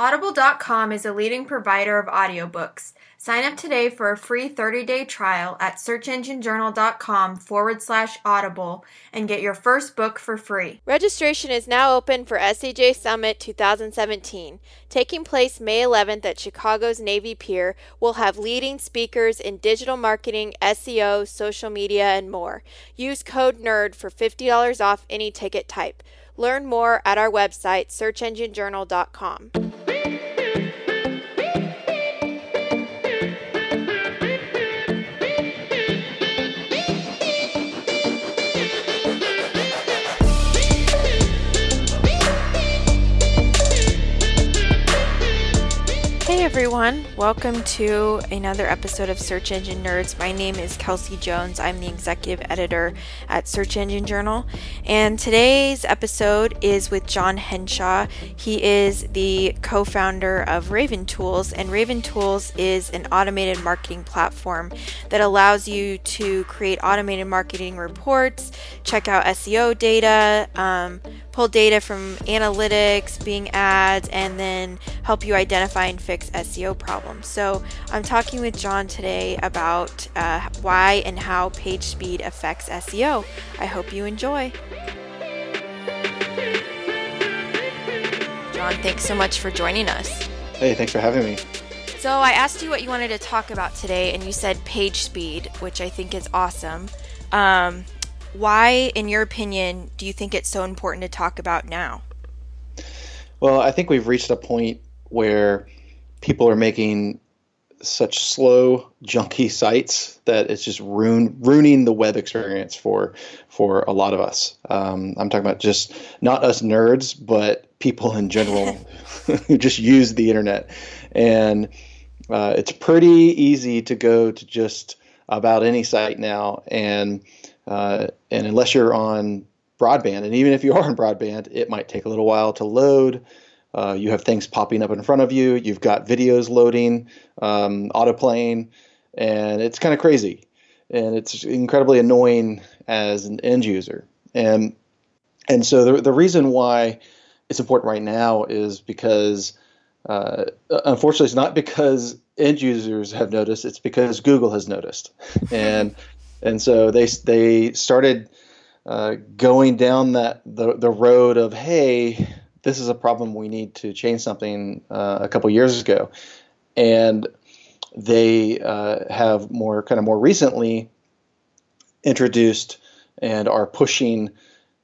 Audible.com is a leading provider of audiobooks. Sign up today for a free 30-day trial at searchenginejournal.com forward slash audible and get your first book for free. Registration is now open for SEJ Summit 2017. Taking place May 11th at Chicago's Navy Pier, we'll have leading speakers in digital marketing, SEO, social media, and more. Use code NERD for $50 off any ticket type. Learn more at our website, searchenginejournal.com. everyone, welcome to another episode of Search Engine Nerds. My name is Kelsey Jones. I'm the executive editor at Search Engine Journal. And today's episode is with Jon Henshaw. He is the co founder of Raven Tools, and Raven Tools is an automated marketing platform that allows you to create automated marketing reports, check out SEO data, um, pull data from analytics, Bing ads, and then help you identify and fix SEO problems. So, I'm talking with Jon today about uh, why and how page speed affects SEO. I hope you enjoy. Jon, thanks so much for joining us. Hey, thanks for having me. So, I asked you what you wanted to talk about today, and you said page speed, which I think is awesome. Um, why, in your opinion, do you think it's so important to talk about now? Well, I think we've reached a point where people are making such slow, junky sites that it's just ruin, ruining the web experience for for a lot of us. Um, I'm talking about just not us nerds, but people in general who just use the internet. And uh, it's pretty easy to go to just about any site now, and uh, and unless you're on broadband, and even if you are on broadband, it might take a little while to load. Uh, you have things popping up in front of you. You've got videos loading, um, autoplaying, and it's kind of crazy. And it's incredibly annoying as an end user. And and so the the reason why it's important right now is because uh, unfortunately it's not because end users have noticed. It's because Google has noticed. and and so they they started uh, going down that the the road of hey this is a problem. We need to change something uh, a couple years ago. And they uh, have more kind of more recently introduced and are pushing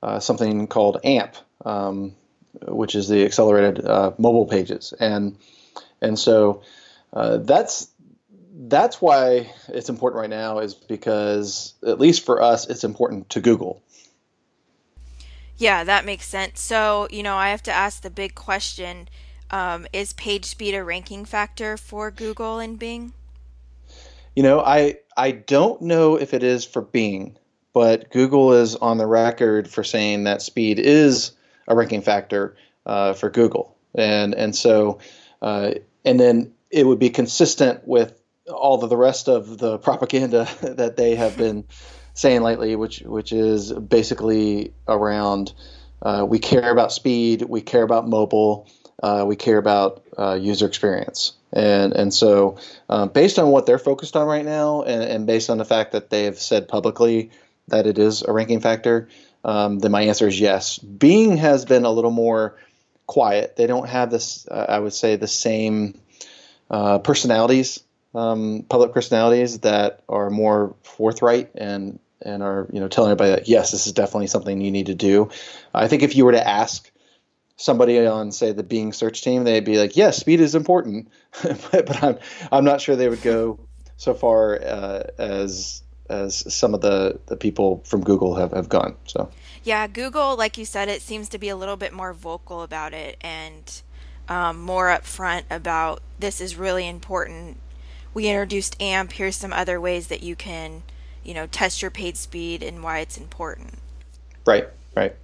uh, something called AMP, um, which is the accelerated uh, mobile pages, and and so uh, that's that's why it's important right now is because at least for us it's important to Google. Yeah, that makes sense. So you know I have to ask the big question um, is page speed a ranking factor for Google and Bing? You know, I I don't know if it is for Bing, but Google is on the record for saying that speed is a ranking factor uh, for Google, and and so uh, and then it would be consistent with all of the rest of the propaganda that they have been saying lately, which which is basically around uh, we care about speed, we care about mobile, uh, we care about uh, user experience. And, and so, um, based on what they're focused on right now, and, and, based on the fact that they have said publicly that it is a ranking factor, um, then my answer is yes. Bing has been a little more quiet. They don't have this, uh, I would say, the same uh, personalities, um, public personalities that are more forthright and and are you know telling everybody that yes, this is definitely something you need to do. I think if you were to ask somebody on say the Bing search team, they'd be like, yes, speed is important, but, but, I'm I'm not sure they would go so far uh, as as some of the, the people from Google have, have gone. So yeah, Google, like you said, it seems to be a little bit more vocal about it and um, more upfront about this is really important. We introduced AMP. Here's some other ways that you can, you know, test your page speed and why it's important. Right. Right.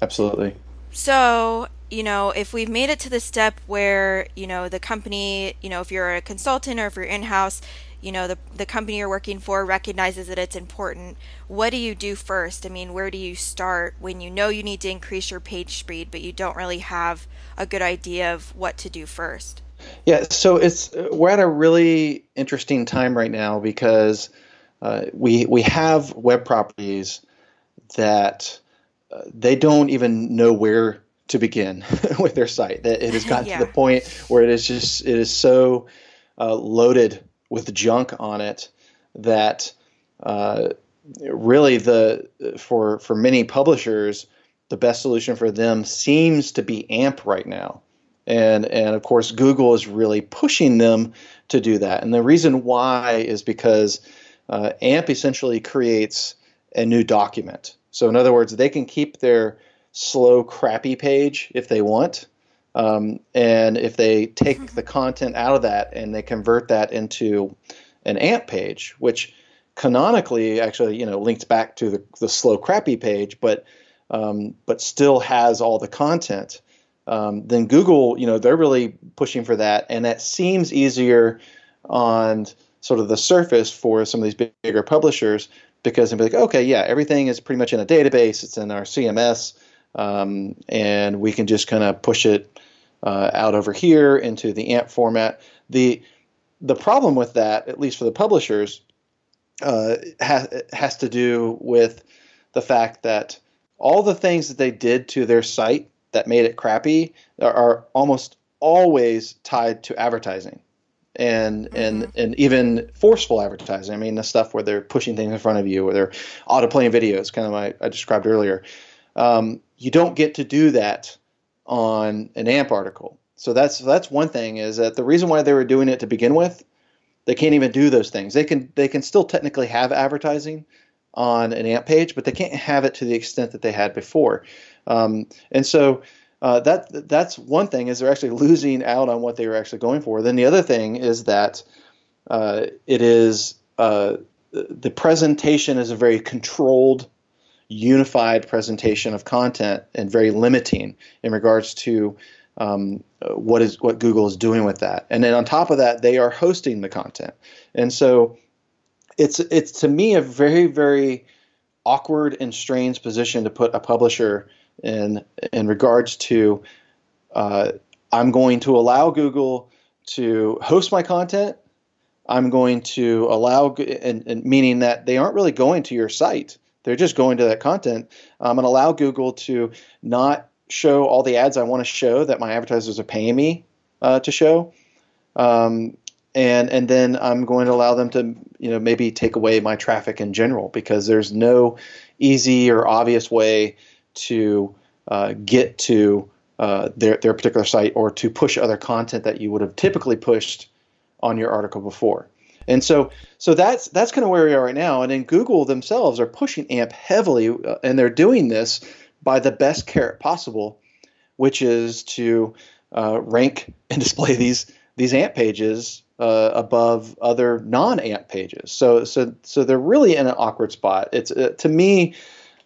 Absolutely. So, you know, if we've made it to the step where, you know, the company, you know, if you're a consultant or if you're in house, you know the the company you're working for recognizes that it's important what do you do first i mean where do you start when you know you need to increase your page speed but you don't really have a good idea of what to do first yeah so it's we're at a really interesting time right now because uh, we we have web properties that uh, they don't even know where to begin with their site that it has gotten yeah. to the point where it is just it is so uh, loaded with junk on it that uh, really the for for many publishers the best solution for them seems to be AMP right now. And and of course Google is really pushing them to do that. And the reason why is because uh, AMP essentially creates a new document. So in other words, they can keep their slow, crappy page if they want, um, and if they take the content out of that and they convert that into an AMP page, which canonically actually you know links back to the, the slow, crappy page, but um, but still has all the content, um, then Google, you know, they're really pushing for that, and that seems easier on sort of the surface for some of these bigger publishers because they'll be like, okay, yeah, everything is pretty much in a database, it's in our CMS, um, and we can just kind of push it uh, out over here into the AMP format. The the problem with that, at least for the publishers, uh, has has to do with the fact that all the things that they did to their site that made it crappy are, are almost always tied to advertising and mm-hmm. and and even forceful advertising. I mean, the stuff where they're pushing things in front of you, or they're autoplaying videos, kind of like I described earlier. Um, you don't get to do that on an AMP article. So that's that's one thing is that the reason why they were doing it to begin with, they can't even do those things. They can they can still technically have advertising on an AMP page, but they can't have it to the extent that they had before. Um, and so uh, that that's one thing is they're actually losing out on what they were actually going for. Then the other thing is that uh, it is uh, the presentation is a very controlled unified presentation of content and very limiting in regards to um, what is what Google is doing with that. And then on top of that, they are hosting the content, and so it's it's to me a very very awkward and strange position to put a publisher in in regards to. Uh, I'm going to allow Google to host my content. I'm going to allow, and, and meaning that they aren't really going to your site they're just going to that content um, and allow Google to not show all the ads I want to show that my advertisers are paying me uh, to show. Um, and and then I'm going to allow them to you know maybe take away my traffic in general because there's no easy or obvious way to uh, get to uh, their their particular site or to push other content that you would have typically pushed on your article before. And so, so that's that's kind of where we are right now. And then Google themselves are pushing AMP heavily, uh, and they're doing this by the best carrot possible, which is to uh, rank and display these these AMP pages uh, above other non-AMP pages. So, so, so they're really in an awkward spot. It's uh, to me,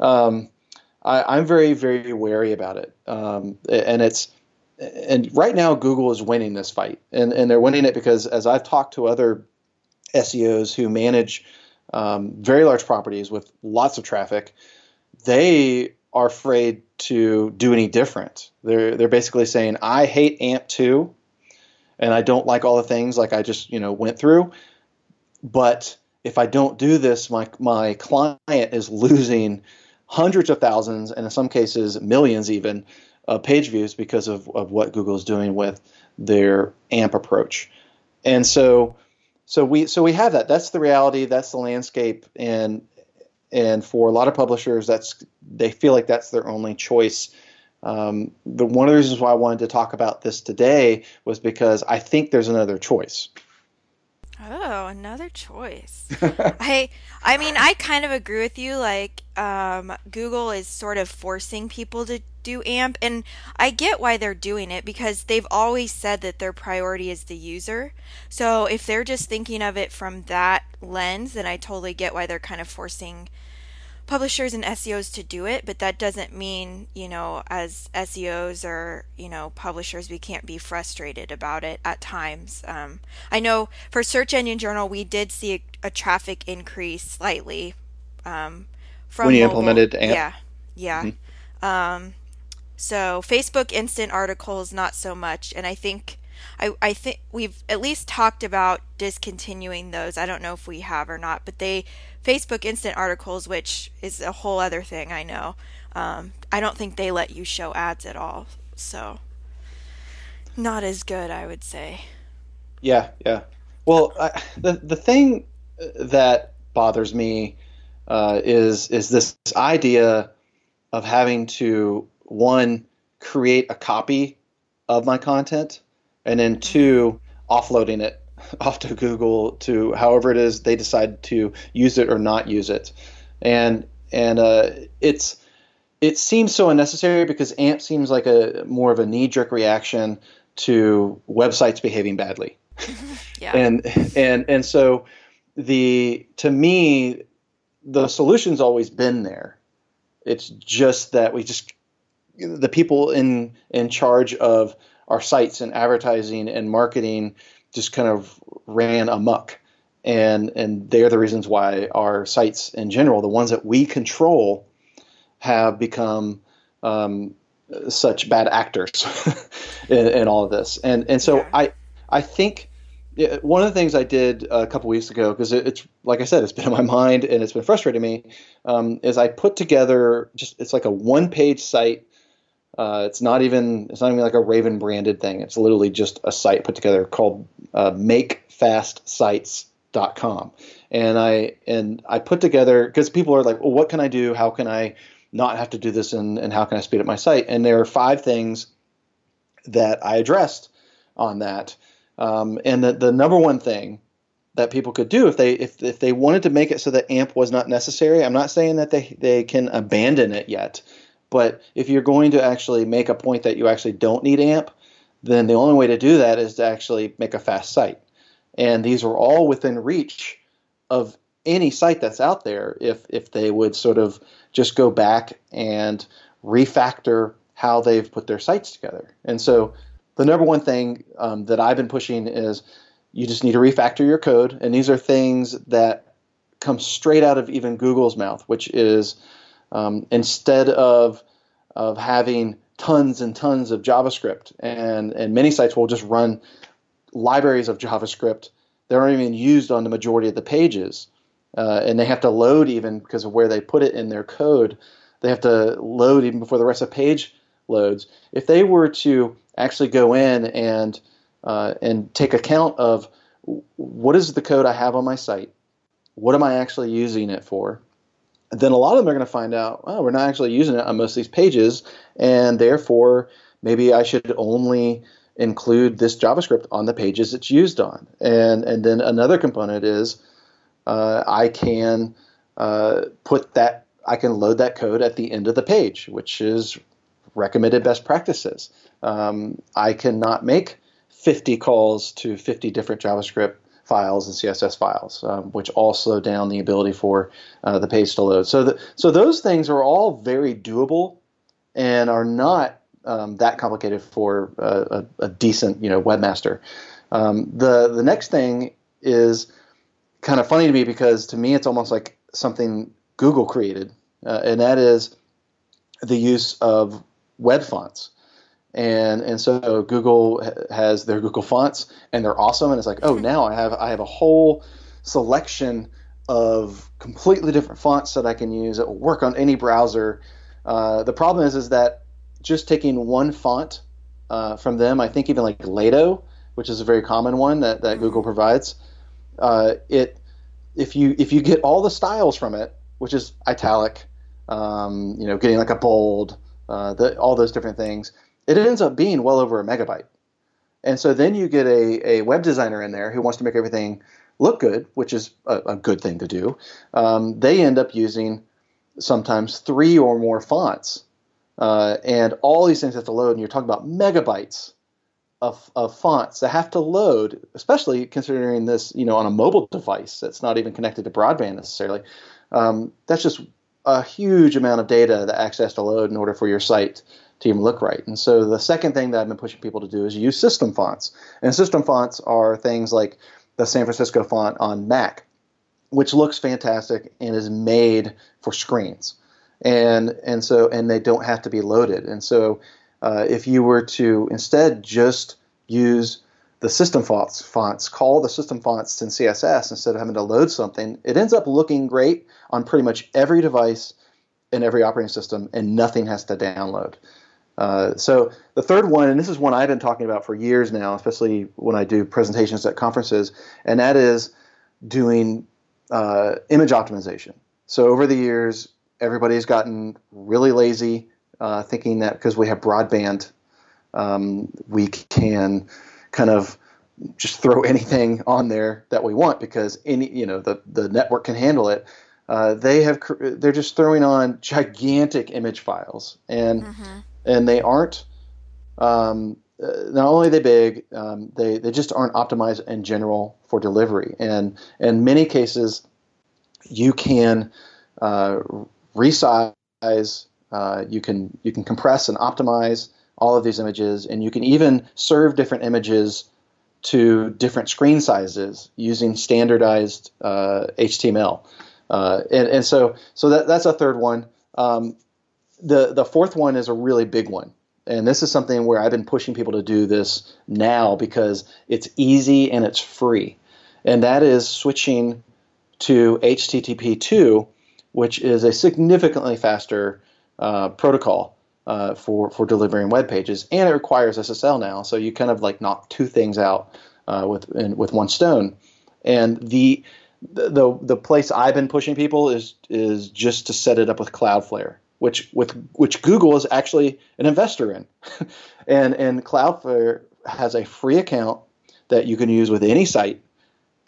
um, I, am very, very wary about it, um, and it's and right now Google is winning this fight, and and they're winning it because as I've talked to other SEOs who manage um, very large properties with lots of traffic, they are afraid to do any different. They're they're basically saying, I hate AMP two, and I don't like all the things like I just you know went through, but if I don't do this, my my client is losing hundreds of thousands and in some cases millions even uh, page views because of, of what Google is doing with their AMP approach. And so so we so we have that. That's the reality. That's the landscape, and and for a lot of publishers, that's they feel like that's their only choice. Um, the one of the reasons why I wanted to talk about this today was because I think there's another choice. Oh, another choice. I I mean, I kind of agree with you like um, Google is sort of forcing people to do AMP and I get why they're doing it because they've always said that their priority is the user. So if they're just thinking of it from that lens, then I totally get why they're kind of forcing publishers and SEOs to do it, but that doesn't mean, you know, as SEOs or, you know, publishers, we can't be frustrated about it at times. Um, I know for Search Engine Journal, we did see a, a traffic increase slightly um, from when you mobile. implemented AMP. Yeah, yeah. Mm-hmm. Um, so Facebook Instant articles, not so much, and I think. I, I think we've at least talked about discontinuing those. I don't know if we have or not, but they Facebook Instant Articles, which is a whole other thing, I know. Um, I don't think they let you show ads at all, so not as good, I would say. Yeah, yeah. Well, I, the the thing that bothers me uh, is is this idea of having to one create a copy of my content and then two mm-hmm. offloading it off to Google to however it is they decide to use it or not use it, and and uh, it's it seems so unnecessary because AMP seems like a more of a knee jerk reaction to websites behaving badly, yeah. and and and so the to me the solution's always been there. It's just that we just the people in in charge of our sites and advertising and marketing just kind of ran amuck. And, and they're the reasons why our sites in general, the ones that we control, have become um, such bad actors in, in, all of this. And, and so yeah. I, I think one of the things I did a couple weeks ago, because it, it's like I said, it's been in my mind and it's been frustrating me, um, is I put together just it's like a one page site uh, it's not even it's not even like a Raven branded thing. It's literally just a site put together called uh, MakeFastSites.com. And I and I put together because people are like, well, what can I do? How can I not have to do this? And, and how can I speed up my site? And there are five things that I addressed on that. Um, and the, the number one thing that people could do if they if, if they wanted to make it so that AMP was not necessary. I'm not saying that they they can abandon it yet. But if you're going to actually make a point that you actually don't need AMP, then the only way to do that is to actually make a fast site. And these are all within reach of any site that's out there if, if they would sort of just go back and refactor how they've put their sites together. And so the number one thing um, that I've been pushing is you just need to refactor your code. And these are things that come straight out of even Google's mouth, which is um, instead of of having tons and tons of JavaScript, and and many sites will just run libraries of JavaScript that aren't even used on the majority of the pages, uh, and they have to load even because of where they put it in their code. They have to load even before the rest of the page loads. If they were to actually go in and uh, and take account of what is the code I have on my site, what am I actually using it for, then a lot of them are going to find out, oh, we're not actually using it on most of these pages, and therefore maybe I should only include this JavaScript on the pages it's used on. And and then another component is uh, I can uh, put that I can load that code at the end of the page, which is recommended best practices. Um, I cannot make 50 calls to 50 different JavaScript files and CSS files, um, which all slow down the ability for uh, the page to load. So, the, so those things are all very doable and are not um, that complicated for a, a, a, decent, you know, webmaster. Um, the the next thing is kind of funny to me because to me it's almost like something Google created, uh, and that is the use of web fonts and and so Google has their Google fonts and they're awesome and it's like oh now I have I have a whole selection of completely different fonts that I can use that will work on any browser. Uh, the problem is is that just taking one font uh, from them, I think even like Lato, which is a very common one that, that Google mm-hmm. provides, uh, it if you if you get all the styles from it, which is italic, um, you know, getting like a bold, uh, the, all those different things, it ends up being well over a megabyte. And so then you get a, a web designer in there who wants to make everything look good, which is a, a good thing to do. Um, they end up using sometimes three or more fonts. Uh, and all these things have to load, and you're talking about megabytes of, of fonts that have to load, especially considering this, you know, on a mobile device that's not even connected to broadband necessarily. Um, that's just a huge amount of data that access to load in order for your site to even look right. And so the second thing that I've been pushing people to do is use system fonts. And system fonts are things like the San Francisco font on Mac, which looks fantastic and is made for screens. And and so and they don't have to be loaded. And so uh, if you were to instead just use the system fonts, fonts, call the system fonts in CSS instead of having to load something, it ends up looking great on pretty much every device in every operating system, and nothing has to download. Uh, so the third one, and this is one I've been talking about for years now, especially when I do presentations at conferences, and that is doing uh, image optimization. So over the years, everybody's gotten really lazy, uh, thinking that because we have broadband, um, we can kind of just throw anything on there that we want because any you know the the network can handle it. Uh, they have they're just throwing on gigantic image files and mm-hmm. And they aren't um, uh, not only are they big um, they they just aren't optimized in general for delivery and in many cases you can uh, resize uh, you can you can compress and optimize all of these images and you can even serve different images to different screen sizes using standardized uh, HTML. Uh, and, and so so that, that's a third one. Um, the the fourth one is a really big one, and this is something where I've been pushing people to do this now because it's easy and it's free, and that is switching to HTTP two, which is a significantly faster uh, protocol uh, for for delivering web pages, and it requires SSL now. So you kind of like knock two things out uh, with in, with one stone. And the the the place I've been pushing people is is just to set it up with Cloudflare, which with which Google is actually an investor in, and and Cloudflare has a free account that you can use with any site,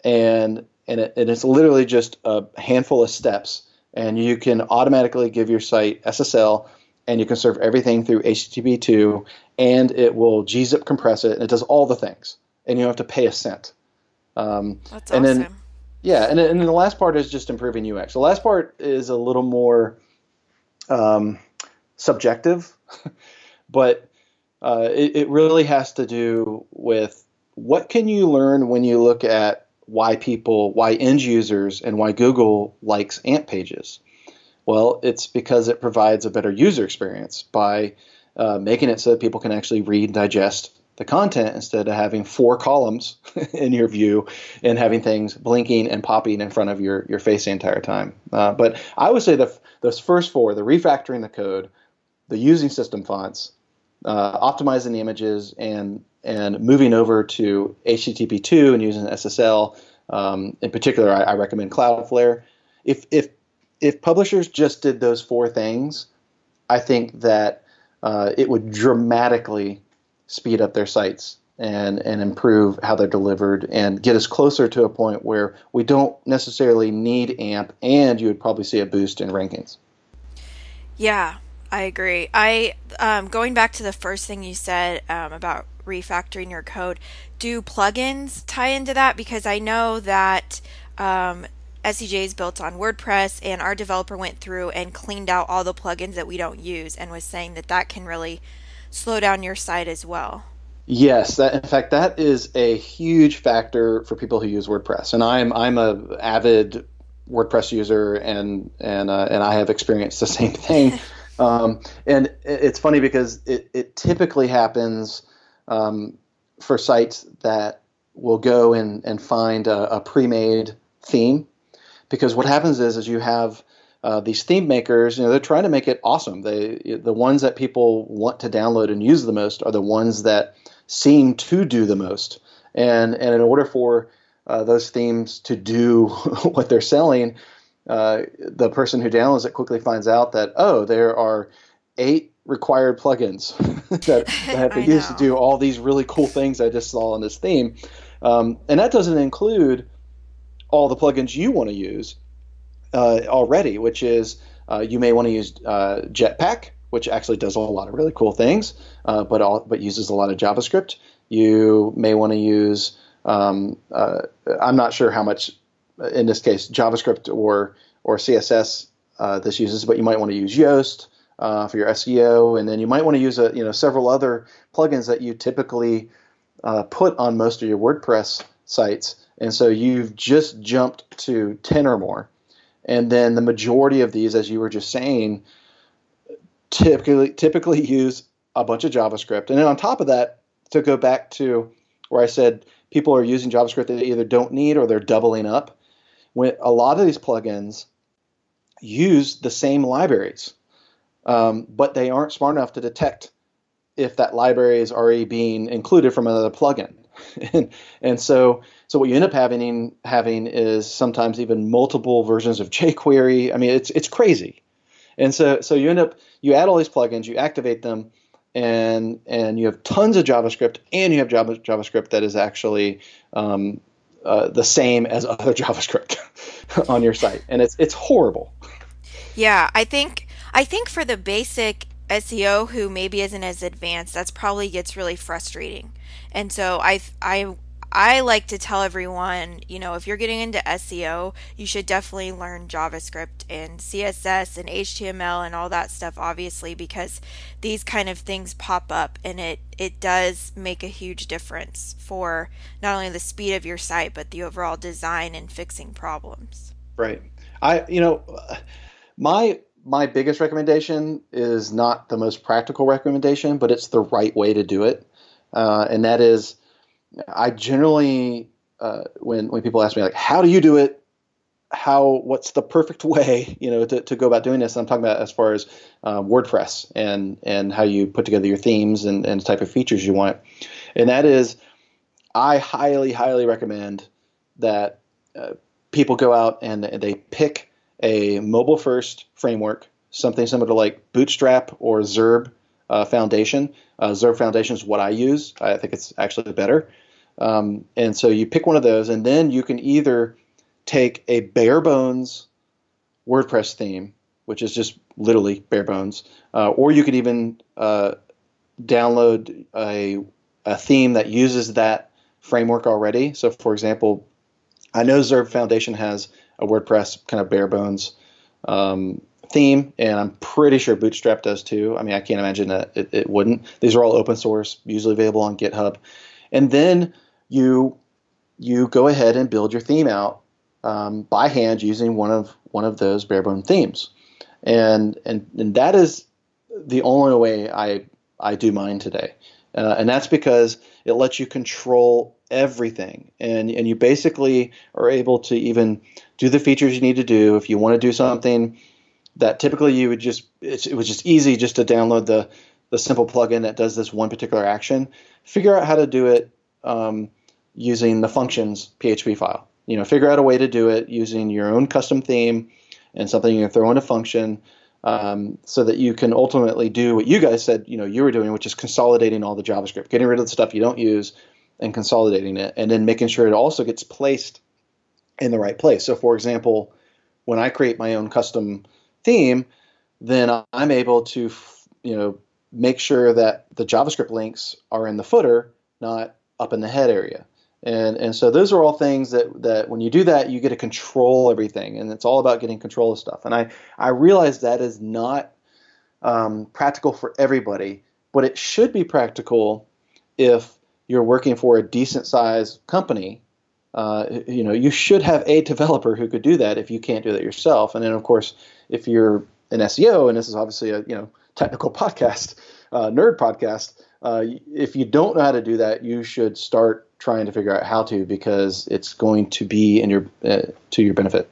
and and, it, and it's literally just a handful of steps, and you can automatically give your site SSL and you can serve everything through HTTP2, and it will gzip compress it, and it does all the things, and you don't have to pay a cent. Um, That's and awesome. Then, yeah, and, and then the last part is just improving UX. The last part is a little more um, subjective, but uh, it, it really has to do with what can you learn when you look at why people, why end users, and why Google likes AMP pages. Well, it's because it provides a better user experience by uh, making it so that people can actually read and digest the content instead of having four columns in your view and having things blinking and popping in front of your, your face the entire time. Uh, but I would say the, those first four the refactoring the code, the using system fonts, uh, optimizing the images, and, and moving over to HTTP2 and using SSL. Um, in particular, I, I recommend Cloudflare. If, if if publishers just did those four things, I think that uh, it would dramatically speed up their sites and and improve how they're delivered and get us closer to a point where we don't necessarily need AMP, and you would probably see a boost in rankings. Yeah, I agree. I um, going back to the first thing you said um, about refactoring your code. Do plugins tie into that? Because I know that um, is built on WordPress, and our developer went through and cleaned out all the plugins that we don't use and was saying that that can really slow down your site as well. Yes, that in fact that is a huge factor for people who use WordPress, and I'm I'm a avid WordPress user, and and uh, and I have experienced the same thing. um, and it's funny because it, it typically happens um, for sites that will go and, and find a, a pre-made theme because what happens is is you have uh, these theme makers, you know, they're trying to make it awesome. They the ones that people want to download and use the most are the ones that seem to do the most. And and in order for uh, those themes to do what they're selling, uh, the person who downloads it quickly finds out that oh, there are eight required plugins that, that have to use to do all these really cool things I just saw in this theme, um, and that doesn't include all the plugins you want to use uh, already, which is uh, you may want to use uh, Jetpack, which actually does a lot of really cool things, uh, but all, but uses a lot of JavaScript. You may want to use um, uh, I'm not sure how much in this case JavaScript or or CSS uh, this uses, but you might want to use Yoast uh, for your SEO, and then you might want to use a you know several other plugins that you typically uh, put on most of your WordPress sites, and so you've just jumped to ten or more, and then the majority of these, as you were just saying, typically typically use a bunch of JavaScript, and then on top of that, to go back to where I said people are using JavaScript they either don't need or they're doubling up. When a lot of these plugins use the same libraries, um, but they aren't smart enough to detect if that library is already being included from another plugin. and, and so, so what you end up having having is sometimes even multiple versions of jQuery. I mean, it's it's crazy. And so, so you end up you add all these plugins, you activate them, and and you have tons of JavaScript, and you have Java, JavaScript that is actually um, uh, the same as other JavaScript on your site, and it's it's horrible. Yeah, I think I think for the basic SEO who maybe isn't as advanced, that's probably gets really frustrating. And so I I I like to tell everyone, you know, if you're getting into SEO, you should definitely learn JavaScript and CSS and HTML and all that stuff obviously because these kind of things pop up and it it does make a huge difference for not only the speed of your site but the overall design and fixing problems. Right. I you know my my biggest recommendation is not the most practical recommendation, but it's the right way to do it, uh, and that is, I generally uh, when when people ask me like, how do you do it? How what's the perfect way you know to, to go about doing this? I'm talking about as far as um, WordPress and and how you put together your themes and, and the type of features you want, and that is, I highly highly recommend that uh, people go out and they pick a mobile first framework, something similar to like Bootstrap or Zurb uh, Foundation. Uh, Zurb Foundation is what I use. I think it's actually better. Um, and so you pick one of those, and then you can either take a bare bones WordPress theme, which is just literally bare bones, uh, or you could even uh, download a, a theme that uses that framework already. So, for example, I know Zurb Foundation has a WordPress kind of bare bones um, theme, and I'm pretty sure Bootstrap does too. I mean, I can't imagine that it, it, wouldn't. These are all open source, usually available on GitHub, and then you you go ahead and build your theme out um, by hand using one of one of those bare bone themes, and and and that is the only way I I do mine today, uh, and that's because it lets you control everything, and and you basically are able to even do the features you need to do. If you want to do something that typically you would just, it was just easy just to download the, the simple plugin that does this one particular action, figure out how to do it um, using the functions PHP file. You know, figure out a way to do it using your own custom theme and something you can throw in a function um, so that you can ultimately do what you guys said, you know, you were doing, which is consolidating all the JavaScript, getting rid of the stuff you don't use and consolidating it, and then making sure it also gets placed in the right place. So, for example, when I create my own custom theme, then I'm able to, you know, make sure that the JavaScript links are in the footer, not up in the head area. And and so those are all things that that when you do that, you get to control everything, and it's all about getting control of stuff. And I I realize that is not um, practical for everybody, but it should be practical if you're working for a decent sized company uh, you know, you should have a developer who could do that if you can't do that yourself. And then, of course, if you're an SEO, and this is obviously a you know technical podcast, uh, nerd podcast, uh, if you don't know how to do that, you should start trying to figure out how to because it's going to be in your uh, to your benefit.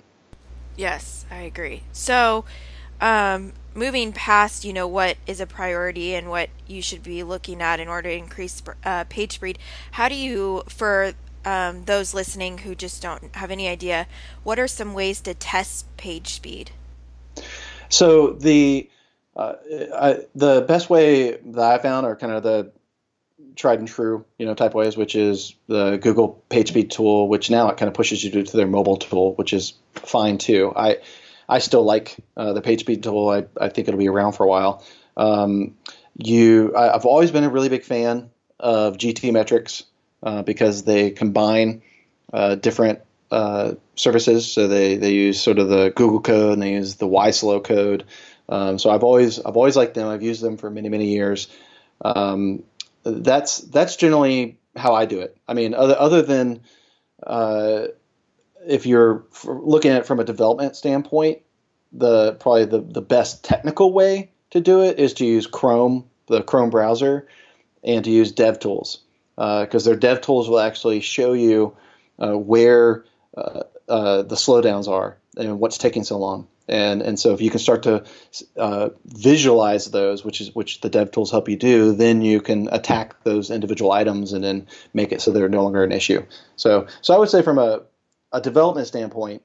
Yes, I agree. So, um, moving past, you know, what is a priority and what you should be looking at in order to increase uh, page speed, how do you, for um, those listening who just don't have any idea, what are some ways to test page speed? So the uh, I, the best way that I found are kind of the tried and true, you know, type ways, which is the Google PageSpeed tool, which now it kind of pushes you to, to their mobile tool, which is fine too. I I still like uh, the PageSpeed tool. I, I think it'll be around for a while. Um, you, I, have always been a really big fan of GTmetrix uh, because they combine uh, different uh, services. So they, they use sort of the Google code and they use the YSlow code. Um, so I've always I've always liked them. I've used them for many many years. Um, that's that's generally how I do it. I mean, other other than uh, if you're looking at it from a development standpoint, the probably the, the best technical way to do it is to use Chrome, the Chrome browser, and to use DevTools because uh, their DevTools will actually show you uh, where uh, the slowdowns are and what's taking so long. And and so if you can start to visualize those, which is which the DevTools help you do, then you can attack those individual items and then make it so they're no longer an issue. So so I would say from a, a development standpoint,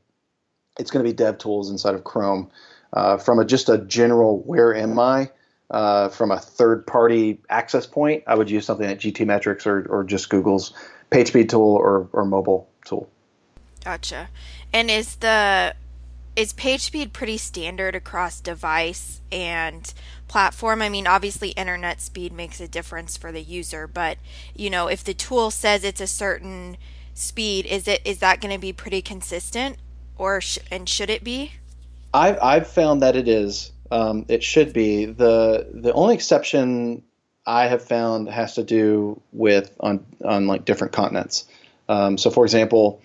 it's going to be dev tools inside of Chrome. Uh, from a, just a general where am I, uh, from a third party access point, I would use something like GTmetrix or, or just Google's PageSpeed tool or, or mobile tool. Gotcha. And is the is PageSpeed pretty standard across device and platform? I mean, obviously internet speed makes a difference for the user, but you know, if the tool says it's a certain speed, is it is that going to be pretty consistent or sh- and should it be? I've I've found that it is. Um, it should be the the only exception I have found has to do with on on like different continents. Um, so, for example,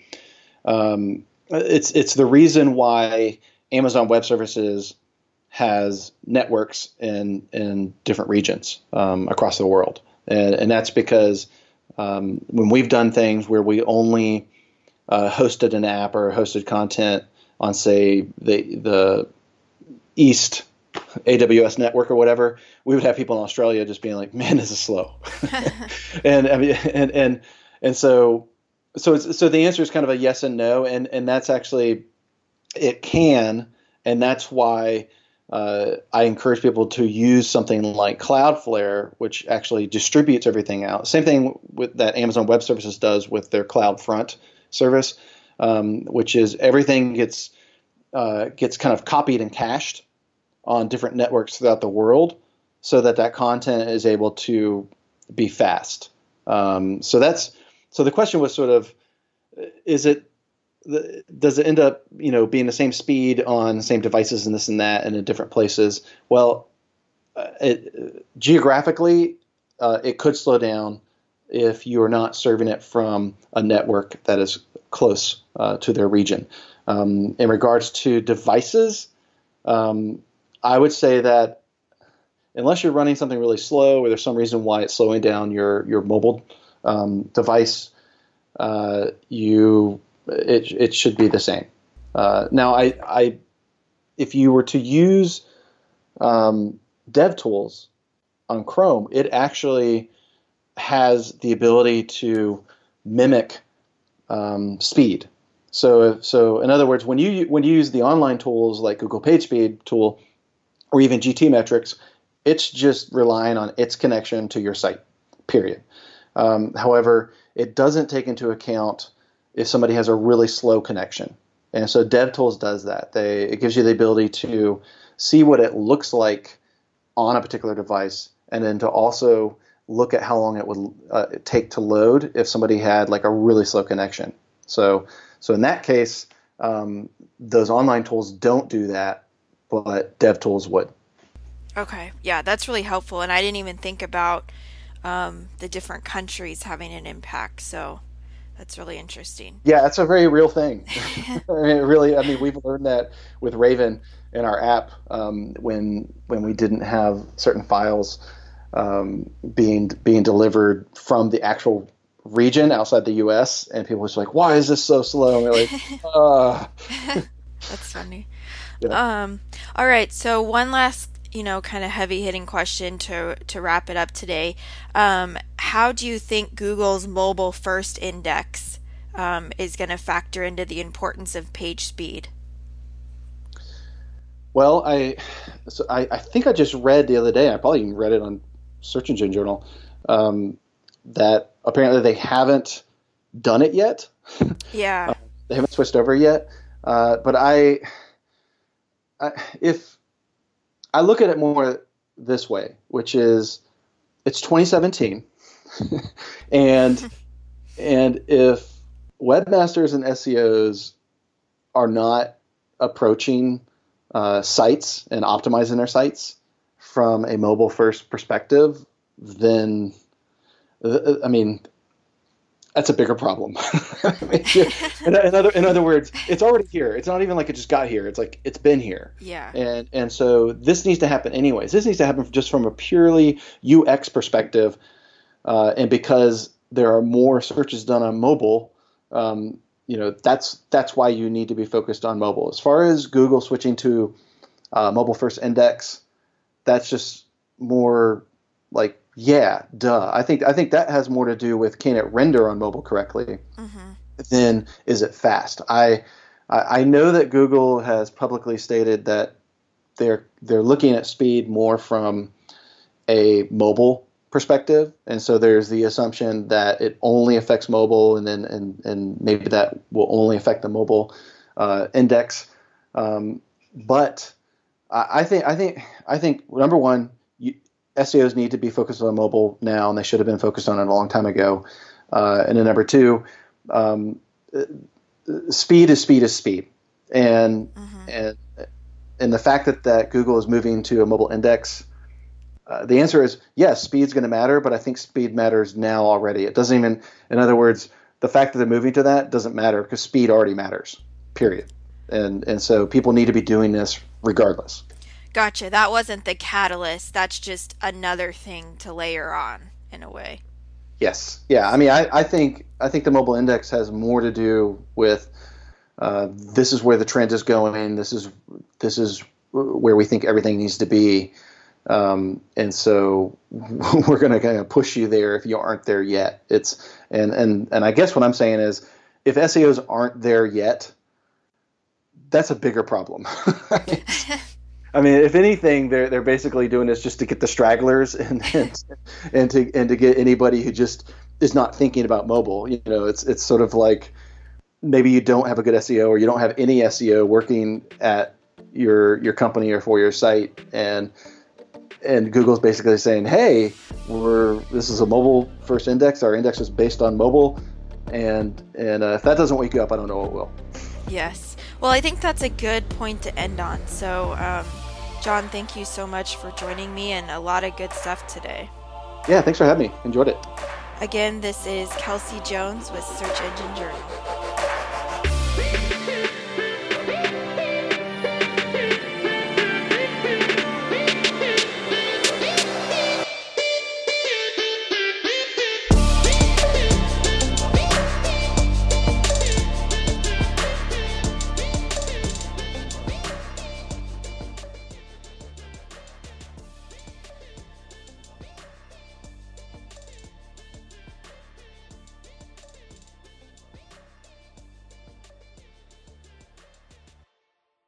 um, it's it's the reason why Amazon Web Services has networks in in different regions um, across the world, and, and that's because um, when we've done things where we only uh, hosted an app or hosted content on say the the East AWS network or whatever, we would have people in Australia just being like, "Man, this is slow," and I mean, and and and so so so the answer is kind of a yes and no, and and that's actually it can, and that's why. Uh, I encourage people to use something like Cloudflare, which actually distributes everything out. Same thing with that Amazon Web Services does with their CloudFront service, um, which is everything gets uh, gets kind of copied and cached on different networks throughout the world, so that that content is able to be fast. Um, so that's so the question was sort of, is it does it end up you know being the same speed on the same devices and this and that and in different places? Well, uh, it, geographically, uh, it could slow down if you are not serving it from a network that is close uh, to their region. Um, in regards to devices, um, I would say that unless you're running something really slow or there's some reason why it's slowing down your your mobile um, device, uh, you it it should be the same. Uh, now, I, I if you were to use um, DevTools on Chrome, it actually has the ability to mimic um, speed. So, so in other words, when you when you use the online tools like Google PageSpeed tool or even GTmetrix, it's just relying on its connection to your site. Period. Um, however, it doesn't take into account if somebody has a really slow connection. And so DevTools does that. They it gives you the ability to see what it looks like on a particular device, and then to also look at how long it would uh, take to load if somebody had like a really slow connection. So so in that case, um, those online tools don't do that, but DevTools would. Okay, yeah, that's really helpful, and I didn't even think about um, the different countries having an impact. So that's really interesting. Yeah, that's a very real thing. I mean, really, I mean, we've learned that with Raven in our app um, when when we didn't have certain files um, being being delivered from the actual region outside the U.S. and people were like, "Why is this so slow?" And we're like, uh. "That's funny." Yeah. Um. All right. So one last you know, kind of heavy hitting question to to wrap it up today. Um, how do you think Google's mobile first index um, is going to factor into the importance of page speed? Well, I, so I, I think I just read the other day. I probably even read it on Search Engine Journal um, that apparently they haven't done it yet. Yeah, uh, they haven't switched over yet. Uh, but I, If I look at it more this way, which is it's 2017, and and if webmasters and SEOs are not approaching uh, sites and optimizing their sites from a mobile first perspective, then uh, I mean that's a bigger problem. in, in, other, in other words, it's already here. It's not even like it just got here. It's like it's been here. Yeah. And and so this needs to happen anyways. This needs to happen just from a purely UX perspective, uh, and because there are more searches done on mobile, um, you know that's that's why you need to be focused on mobile. As far as Google switching to uh, mobile first index, that's just more like yeah, duh. I think I think that has more to do with can it render on mobile correctly mm-hmm. than is it fast. I I know that Google has publicly stated that they're they're looking at speed more from a mobile perspective, and so there's the assumption that it only affects mobile, and then and and maybe that will only affect the mobile uh, index. Um, but I, I think I think I think number one, SEOs need to be focused on mobile now, and they should have been focused on it a long time ago. Uh, and then number two, um, speed is speed is speed, and mm-hmm. and and the fact that that Google is moving to a mobile index. Uh, the answer is yes, speed's going to matter, but I think speed matters now already. It doesn't even, in other words, the fact that they're moving to that doesn't matter because speed already matters. Period. And and so people need to be doing this regardless. Gotcha. That wasn't the catalyst. That's just another thing to layer on in a way. Yes. Yeah. I mean, I, I think I think the mobile index has more to do with uh, this is where the trend is going. This is this is where we think everything needs to be. Um, and so we're going to kind of push you there if you aren't there yet. It's and and and I guess what I'm saying is if SEOs aren't there yet, that's a bigger problem. I mean, if anything, they're they're basically doing this just to get the stragglers and and, and to and to get anybody who just is not thinking about mobile. You know, it's it's sort of like maybe you don't have a good SEO or you don't have any SEO working at your your company or for your site, and and Google's basically saying, hey, we're this is a mobile first index. Our index is based on mobile, and and uh, if that doesn't wake you up, I don't know what will. Yes. Well, I think that's a good point to end on. So. Um Jon, thank you so much for joining me and a lot of good stuff today. Yeah, thanks for having me. Enjoyed it. Again, this is Kelsey Jones with Search Engine Journal.